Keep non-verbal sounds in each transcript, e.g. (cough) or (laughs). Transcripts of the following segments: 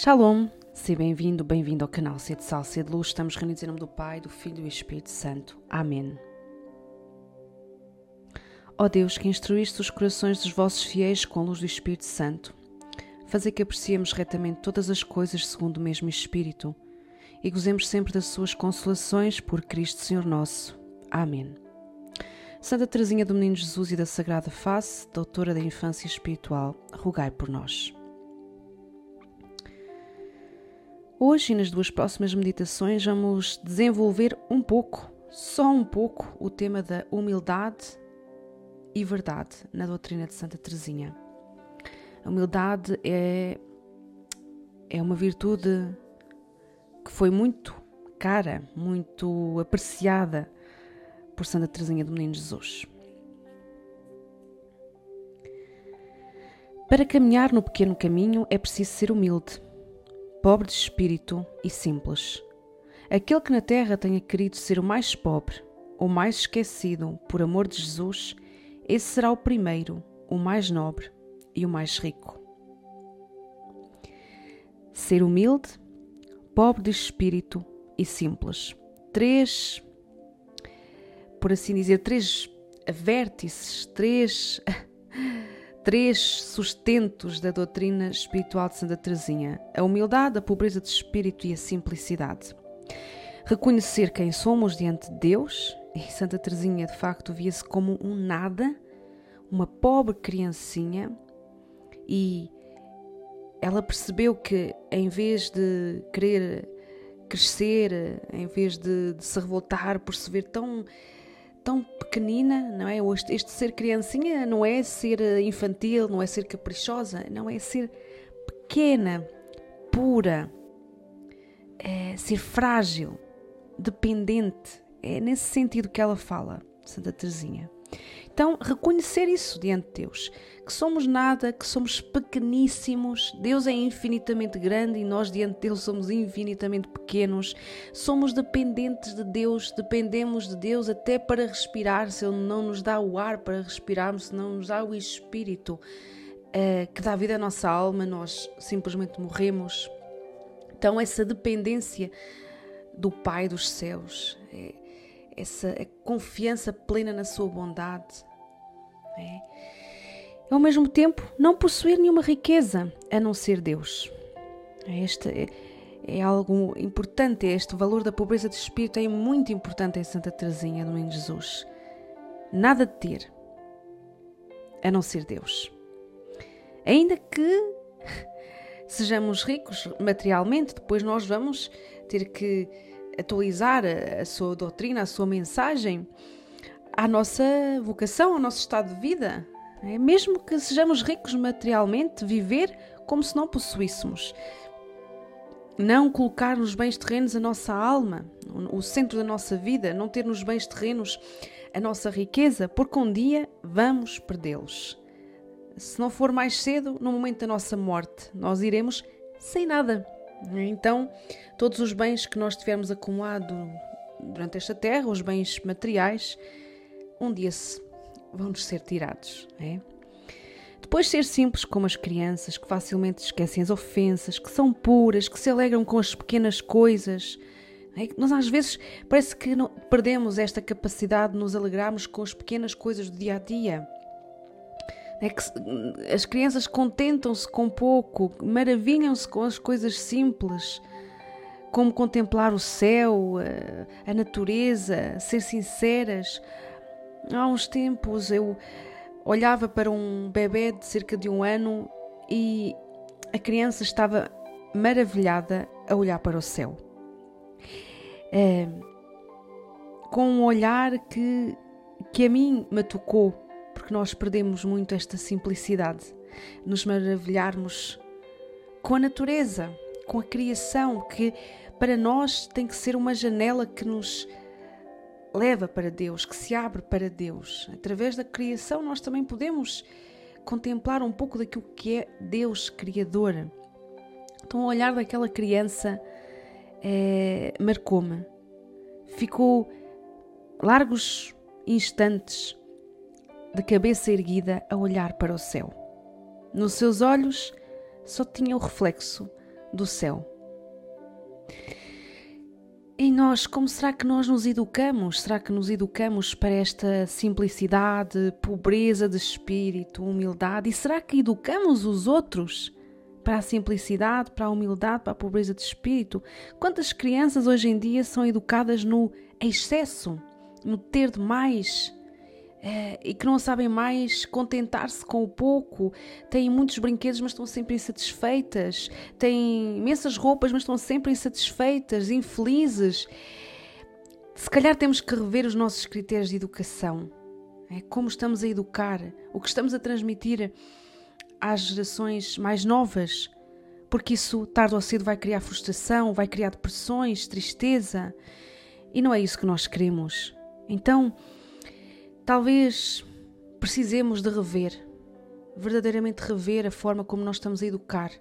Shalom, seja bem-vindo, bem-vindo ao canal Sede Sal, Sede Luz. Estamos reunidos em nome do Pai, do Filho e do Espírito Santo. Amém. Ó Deus, que instruíste os corações dos vossos fiéis com a luz do Espírito Santo, fazer que apreciemos retamente todas as coisas segundo o mesmo Espírito e gozemos sempre das suas consolações por Cristo Senhor nosso. Amém. Santa Teresinha do Menino Jesus e da Sagrada Face, doutora da infância espiritual, rogai por nós. Hoje nas duas próximas meditações vamos desenvolver um pouco, só um pouco, o tema da humildade e verdade na doutrina de Santa Teresinha. A humildade é, é uma virtude que foi muito cara, muito apreciada por Santa Teresinha do Menino Jesus. Para caminhar no pequeno caminho é preciso ser humilde pobre de espírito e simples. Aquele que na terra tenha querido ser o mais pobre, o mais esquecido por amor de Jesus, esse será o primeiro, o mais nobre e o mais rico. Ser humilde, pobre de espírito e simples. Três, por assim dizer, três vértices, três três sustentos da doutrina espiritual de Santa Teresinha: a humildade, a pobreza de espírito e a simplicidade. Reconhecer quem somos diante de Deus, e Santa Teresinha de facto via-se como um nada, uma pobre criancinha, e ela percebeu que em vez de querer crescer, em vez de, de se revoltar por se ver tão tão pequenina, não é? Este, este ser criancinha não é ser eh, infantil, não é ser caprichosa, não é ser pequena, pura, é ser frágil, dependente. É nesse sentido que ela fala, Santa Teresinha. Então, reconhecer isso diante de Deus, que somos nada, que somos pequeníssimos, Deus é infinitamente grande e nós diante dele somos infinitamente pequenos, somos dependentes de Deus, dependemos de Deus até para respirar, se Ele não nos dá o ar para respirarmos, se não nos dá o Espírito uh, que dá vida à nossa alma, nós simplesmente morremos. Então, essa dependência do Pai dos céus, é, essa confiança plena na Sua bondade, é? Ao mesmo tempo, não possuir nenhuma riqueza a não ser Deus. Este é, é algo importante, este valor da pobreza de espírito é muito importante em Santa Teresinha do Menino Jesus. Nada de ter a não ser Deus. Ainda que (laughs) sejamos ricos materialmente, depois nós vamos ter que atualizar a sua doutrina, a sua mensagem à nossa vocação, ao nosso estado de vida. É? Mesmo que sejamos ricos materialmente, viver como se não possuíssemos. Não colocar nos bens terrenos a nossa alma, o centro da nossa vida, não ter nos bens terrenos a nossa riqueza, porque um dia vamos perdê-los. Se não for mais cedo, no momento da nossa morte, nós iremos sem nada. Então, todos os bens que nós tivermos acumulado durante esta terra, os bens materiais, um dia vão-nos ser tirados. É? Depois ser simples como as crianças, que facilmente esquecem as ofensas, que são puras, que se alegram com as pequenas coisas. É? Nós às vezes parece que não, perdemos esta capacidade de nos alegrarmos com as pequenas coisas do dia a dia. É que as crianças contentam-se com pouco, maravilham-se com as coisas simples, como contemplar o céu, a, a natureza, ser sinceras. Há uns tempos eu olhava para um bebê de cerca de um ano e a criança estava maravilhada a olhar para o céu. É, com um olhar que, que a mim me tocou, porque nós perdemos muito esta simplicidade, nos maravilharmos com a natureza, com a criação, que para nós tem que ser uma janela que nos leva para Deus, que se abre para Deus. Através da criação, nós também podemos contemplar um pouco daquilo que é Deus Criador. Então, o olhar daquela criança é, marcou-me. Ficou largos instantes de cabeça erguida a olhar para o céu. Nos seus olhos só tinha o reflexo do céu. Nós, como será que nós nos educamos? Será que nos educamos para esta simplicidade, pobreza de espírito, humildade? E será que educamos os outros para a simplicidade, para a humildade, para a pobreza de espírito? Quantas crianças hoje em dia são educadas no excesso, no ter demais? É, e que não sabem mais contentar-se com o pouco, têm muitos brinquedos, mas estão sempre insatisfeitas, têm imensas roupas, mas estão sempre insatisfeitas, infelizes. Se calhar temos que rever os nossos critérios de educação. É, como estamos a educar, o que estamos a transmitir às gerações mais novas, porque isso tarde ou cedo vai criar frustração, vai criar depressões, tristeza, e não é isso que nós queremos. Então, Talvez precisemos de rever, verdadeiramente rever a forma como nós estamos a educar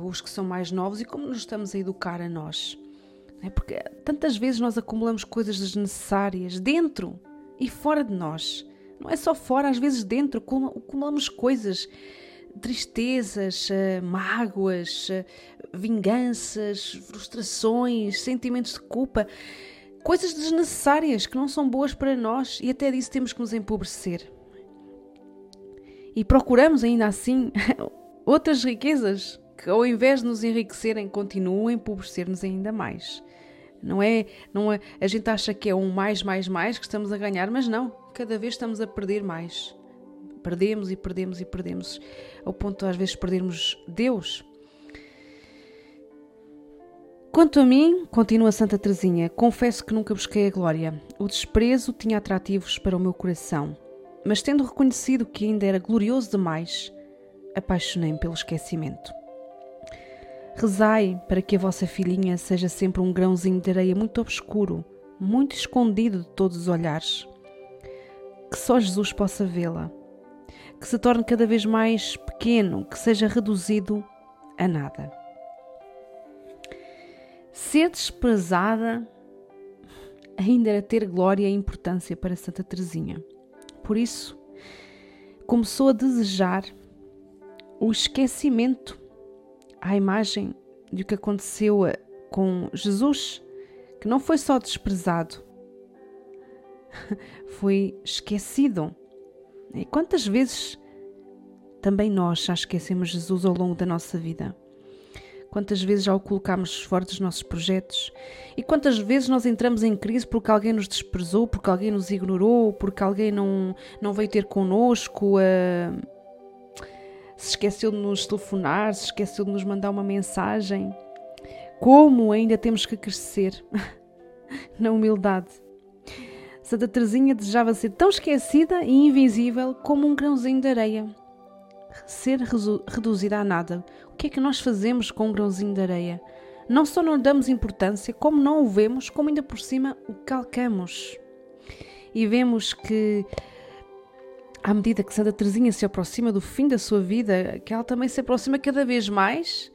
os que são mais novos e como nos estamos a educar a nós. É porque tantas vezes nós acumulamos coisas desnecessárias dentro e fora de nós. Não é só fora, às vezes dentro acumulamos coisas, tristezas, eh, mágoas, eh, vinganças, frustrações, sentimentos de culpa coisas desnecessárias que não são boas para nós e até disso temos que nos empobrecer. E procuramos ainda assim (laughs) outras riquezas que, ao invés de nos enriquecerem, continuam a empobrecer-nos ainda mais. Não é, não é, a gente acha que é um mais, mais, mais que estamos a ganhar, mas não, cada vez estamos a perder mais. Perdemos e perdemos e perdemos, ao ponto de às vezes perdermos Deus Quanto a mim, continua Santa Teresinha, confesso que nunca busquei a glória. O desprezo tinha atrativos para o meu coração, mas tendo reconhecido que ainda era glorioso demais, apaixonei-me pelo esquecimento. Rezai para que a vossa filhinha seja sempre um grãozinho de areia muito obscuro, muito escondido de todos os olhares. Que só Jesus possa vê-la. Que se torne cada vez mais pequeno, que seja reduzido a nada. Ser desprezada ainda era ter glória e importância para Santa Teresinha. Por isso, começou a desejar o esquecimento à imagem do que aconteceu com Jesus, que não foi só desprezado, (laughs) foi esquecido. E quantas vezes também nós já esquecemos Jesus ao longo da nossa vida? Quantas vezes já o colocámos fora dos nossos projetos? E quantas vezes nós entramos em crise porque alguém nos desprezou, porque alguém nos ignorou, porque alguém não, não veio ter connosco, uh, se esqueceu de nos telefonar, se esqueceu de nos mandar uma mensagem? Como ainda temos que crescer (laughs) na humildade? Santa Teresinha desejava ser tão esquecida e invisível como um grãozinho de areia ser reduzida a nada. O que é que nós fazemos com um grãozinho de areia? Não só não lhe damos importância, como não o vemos, como ainda por cima o calcamos. E vemos que, à medida que Santa Teresinha se aproxima do fim da sua vida, que ela também se aproxima cada vez mais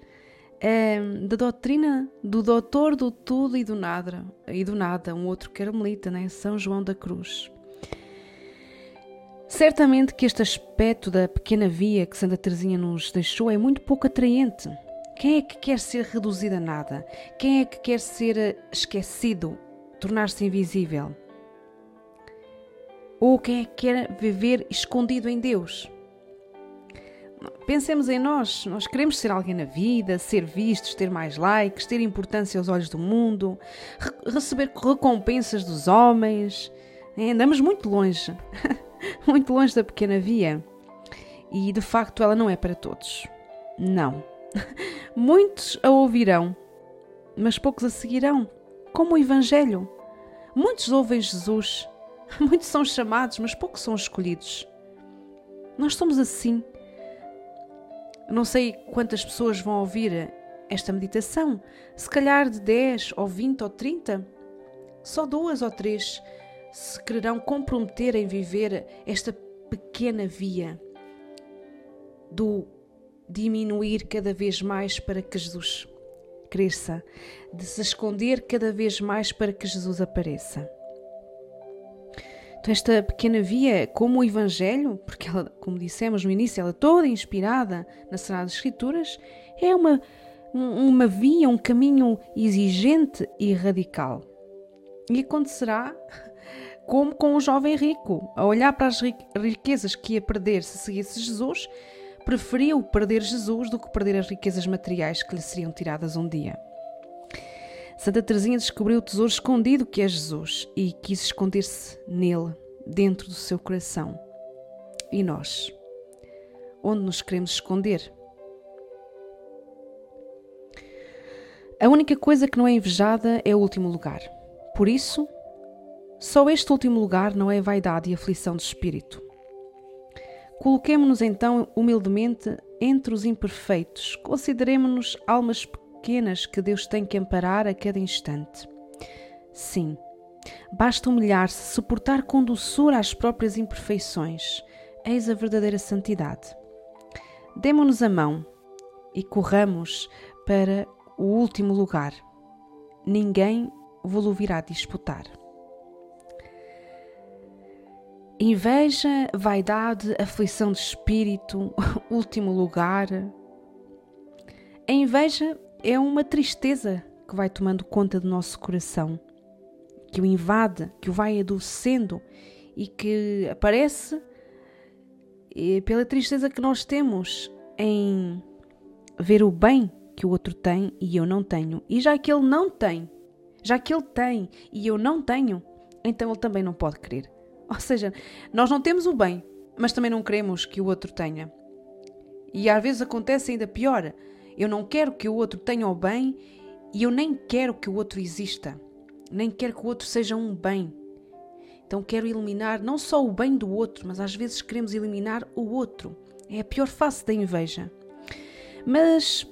é, da doutrina do doutor do tudo e do nada, e do nada, um outro carmelita, né? São João da Cruz. Certamente que este aspecto da pequena via que Santa Teresinha nos deixou é muito pouco atraente. Quem é que quer ser reduzido a nada? Quem é que quer ser eh, esquecido, tornar-se invisível? Ou quem é que quer viver escondido em Deus? Pensemos em nós. Nós queremos ser alguém na vida, ser vistos, ter mais likes, ter importância aos olhos do mundo, receber recompensas dos homens. Andamos muito longe. (laughs) (laughs) muito longe da pequena via. E de facto ela não é para todos. Não. (laughs) Muitos a ouvirão, mas poucos a seguirão, como o Evangelho. Muitos ouvem Jesus, (laughs) muitos são chamados, mas poucos são escolhidos. Nós somos assim. Não sei quantas pessoas vão ouvir esta meditação, se calhar de 10 ou 20 ou 30, só duas ou três se quererão comprometer em viver esta pequena via do diminuir cada vez mais para que Jesus cresça, de se esconder cada vez mais para que Jesus apareça. Então, esta pequena via, como o Evangelho, porque ela, como dissemos no início, ela é toda inspirada na Sagrada Escrituras, é uma uma via, um caminho exigente e radical. E acontecerá como com o jovem rico, a olhar para as riquezas que ia perder se seguisse Jesus, preferiu perder Jesus do que perder as riquezas materiais que lhe seriam tiradas um dia. Santa Teresinha descobriu o tesouro escondido que é Jesus e quis esconder-se nele, dentro do seu coração. E nós? Onde nos queremos esconder? A única coisa que não é invejada é o último lugar. Por isso, só este último lugar não é vaidade e aflição de espírito. Coloquemo-nos então humildemente entre os imperfeitos, consideremos-nos almas pequenas que Deus tem que amparar a cada instante. Sim, basta humilhar-se, suportar com doçura as próprias imperfeições. Eis a verdadeira santidade. Demo-nos a mão e corramos para o último lugar. Ninguém vos virá disputar. Inveja, vaidade, aflição de espírito, (laughs) último lugar. A inveja é uma tristeza que vai tomando conta do nosso coração, que o invade, que o vai adoecendo e que aparece eh, pela tristeza que nós temos em ver o bem que o outro tem e eu não tenho. E já que ele não tem, já que ele tem e eu não tenho, então ele também não pode querer. (laughs) Ou seja, nós não temos o bem, mas também não queremos que o outro tenha. E às vezes acontece ainda pior. Eu não quero que o outro tenha o bem e eu nem quero que o outro exista. Nem quero que o outro seja um bem. Então quero eliminar não só o bem do outro, mas às vezes queremos eliminar o outro. É a pior face da inveja. Mas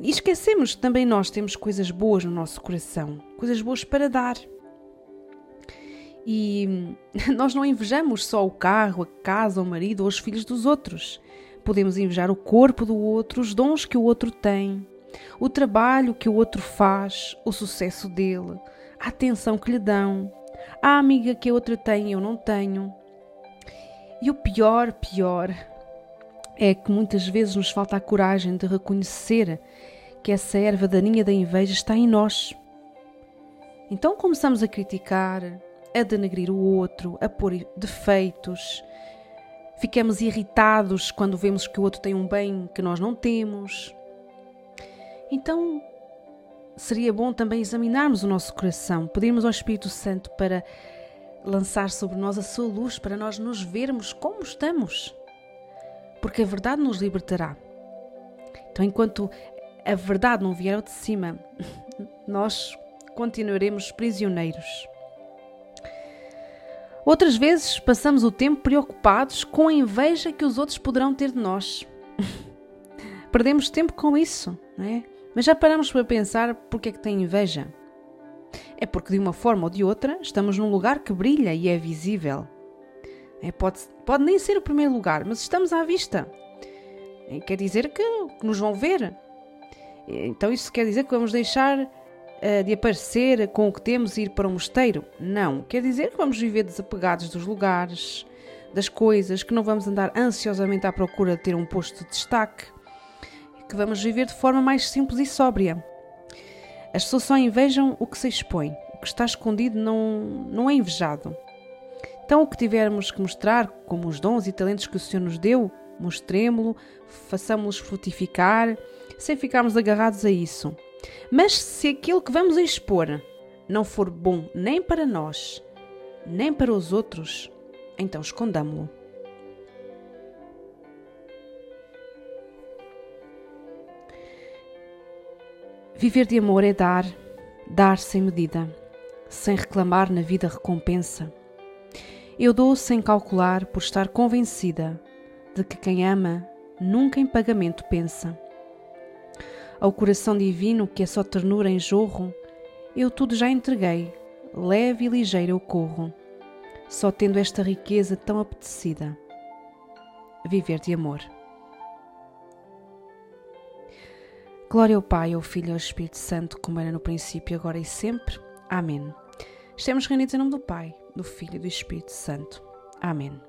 esquecemos que também nós temos coisas boas no nosso coração, coisas boas para dar. E (laughs) nós não invejamos só o carro, a casa, o marido ou os filhos dos outros. Podemos invejar o corpo do outro, os dons que o outro tem, o trabalho que o outro faz, o sucesso dele, a atenção que lhe dão, a amiga que a outra tem e eu não tenho. E o pior, pior, é que muitas vezes nos falta a coragem de reconhecer que essa erva daninha da inveja está em nós. Então começamos a criticar, a denegrir o outro, a pôr defeitos. Ficamos irritados quando vemos que o outro tem um bem que nós não temos. Então, seria bom também examinarmos o nosso coração, pedirmos ao Espírito Santo para lançar sobre nós a sua luz, para nós nos vermos como estamos. Porque a verdade nos libertará. Então, enquanto a verdade não vier de cima, (laughs) nós continuaremos prisioneiros. Outras vezes passamos o tempo preocupados com a inveja que os outros poderão ter de nós. (laughs) Perdemos tempo com isso, não é? Mas já paramos para pensar porque é que tem inveja? É porque de uma forma ou de outra estamos num lugar que brilha e é visível. É, pode, pode nem ser o primeiro lugar, mas estamos à vista. É, quer dizer que, que nos vão ver. Então isso quer dizer que vamos deixar uh, de aparecer com o que temos e ir para um mosteiro. Não. Quer dizer que vamos viver desapegados dos lugares, das coisas, que não vamos andar ansiosamente à procura de ter um posto de destaque, que vamos viver de forma mais simples e sóbria. As pessoas só invejam o que se expõe. O que está escondido não, não é invejado. Então, o que tivermos que mostrar, como os dons e talentos que o Senhor nos deu, mostremo-lo, façamos-los frutificar, sem ficarmos agarrados a isso. Mas se aquilo que vamos expor não for bom nem para nós, nem para os outros, então escondamo-lo. Viver de amor é dar, dar sem medida, sem reclamar na vida recompensa. Eu dou sem calcular por estar convencida de que quem ama nunca em pagamento pensa ao coração divino que é só ternura em jorro, eu tudo já entreguei, leve e ligeiro eu corro, só tendo esta riqueza tão apetecida, viver de amor. Glória ao Pai, ao Filho e ao Espírito Santo, como era no princípio, agora e sempre. Amém. Estamos reunidos em nome do Pai, do Filho e do Espírito Santo. Amém.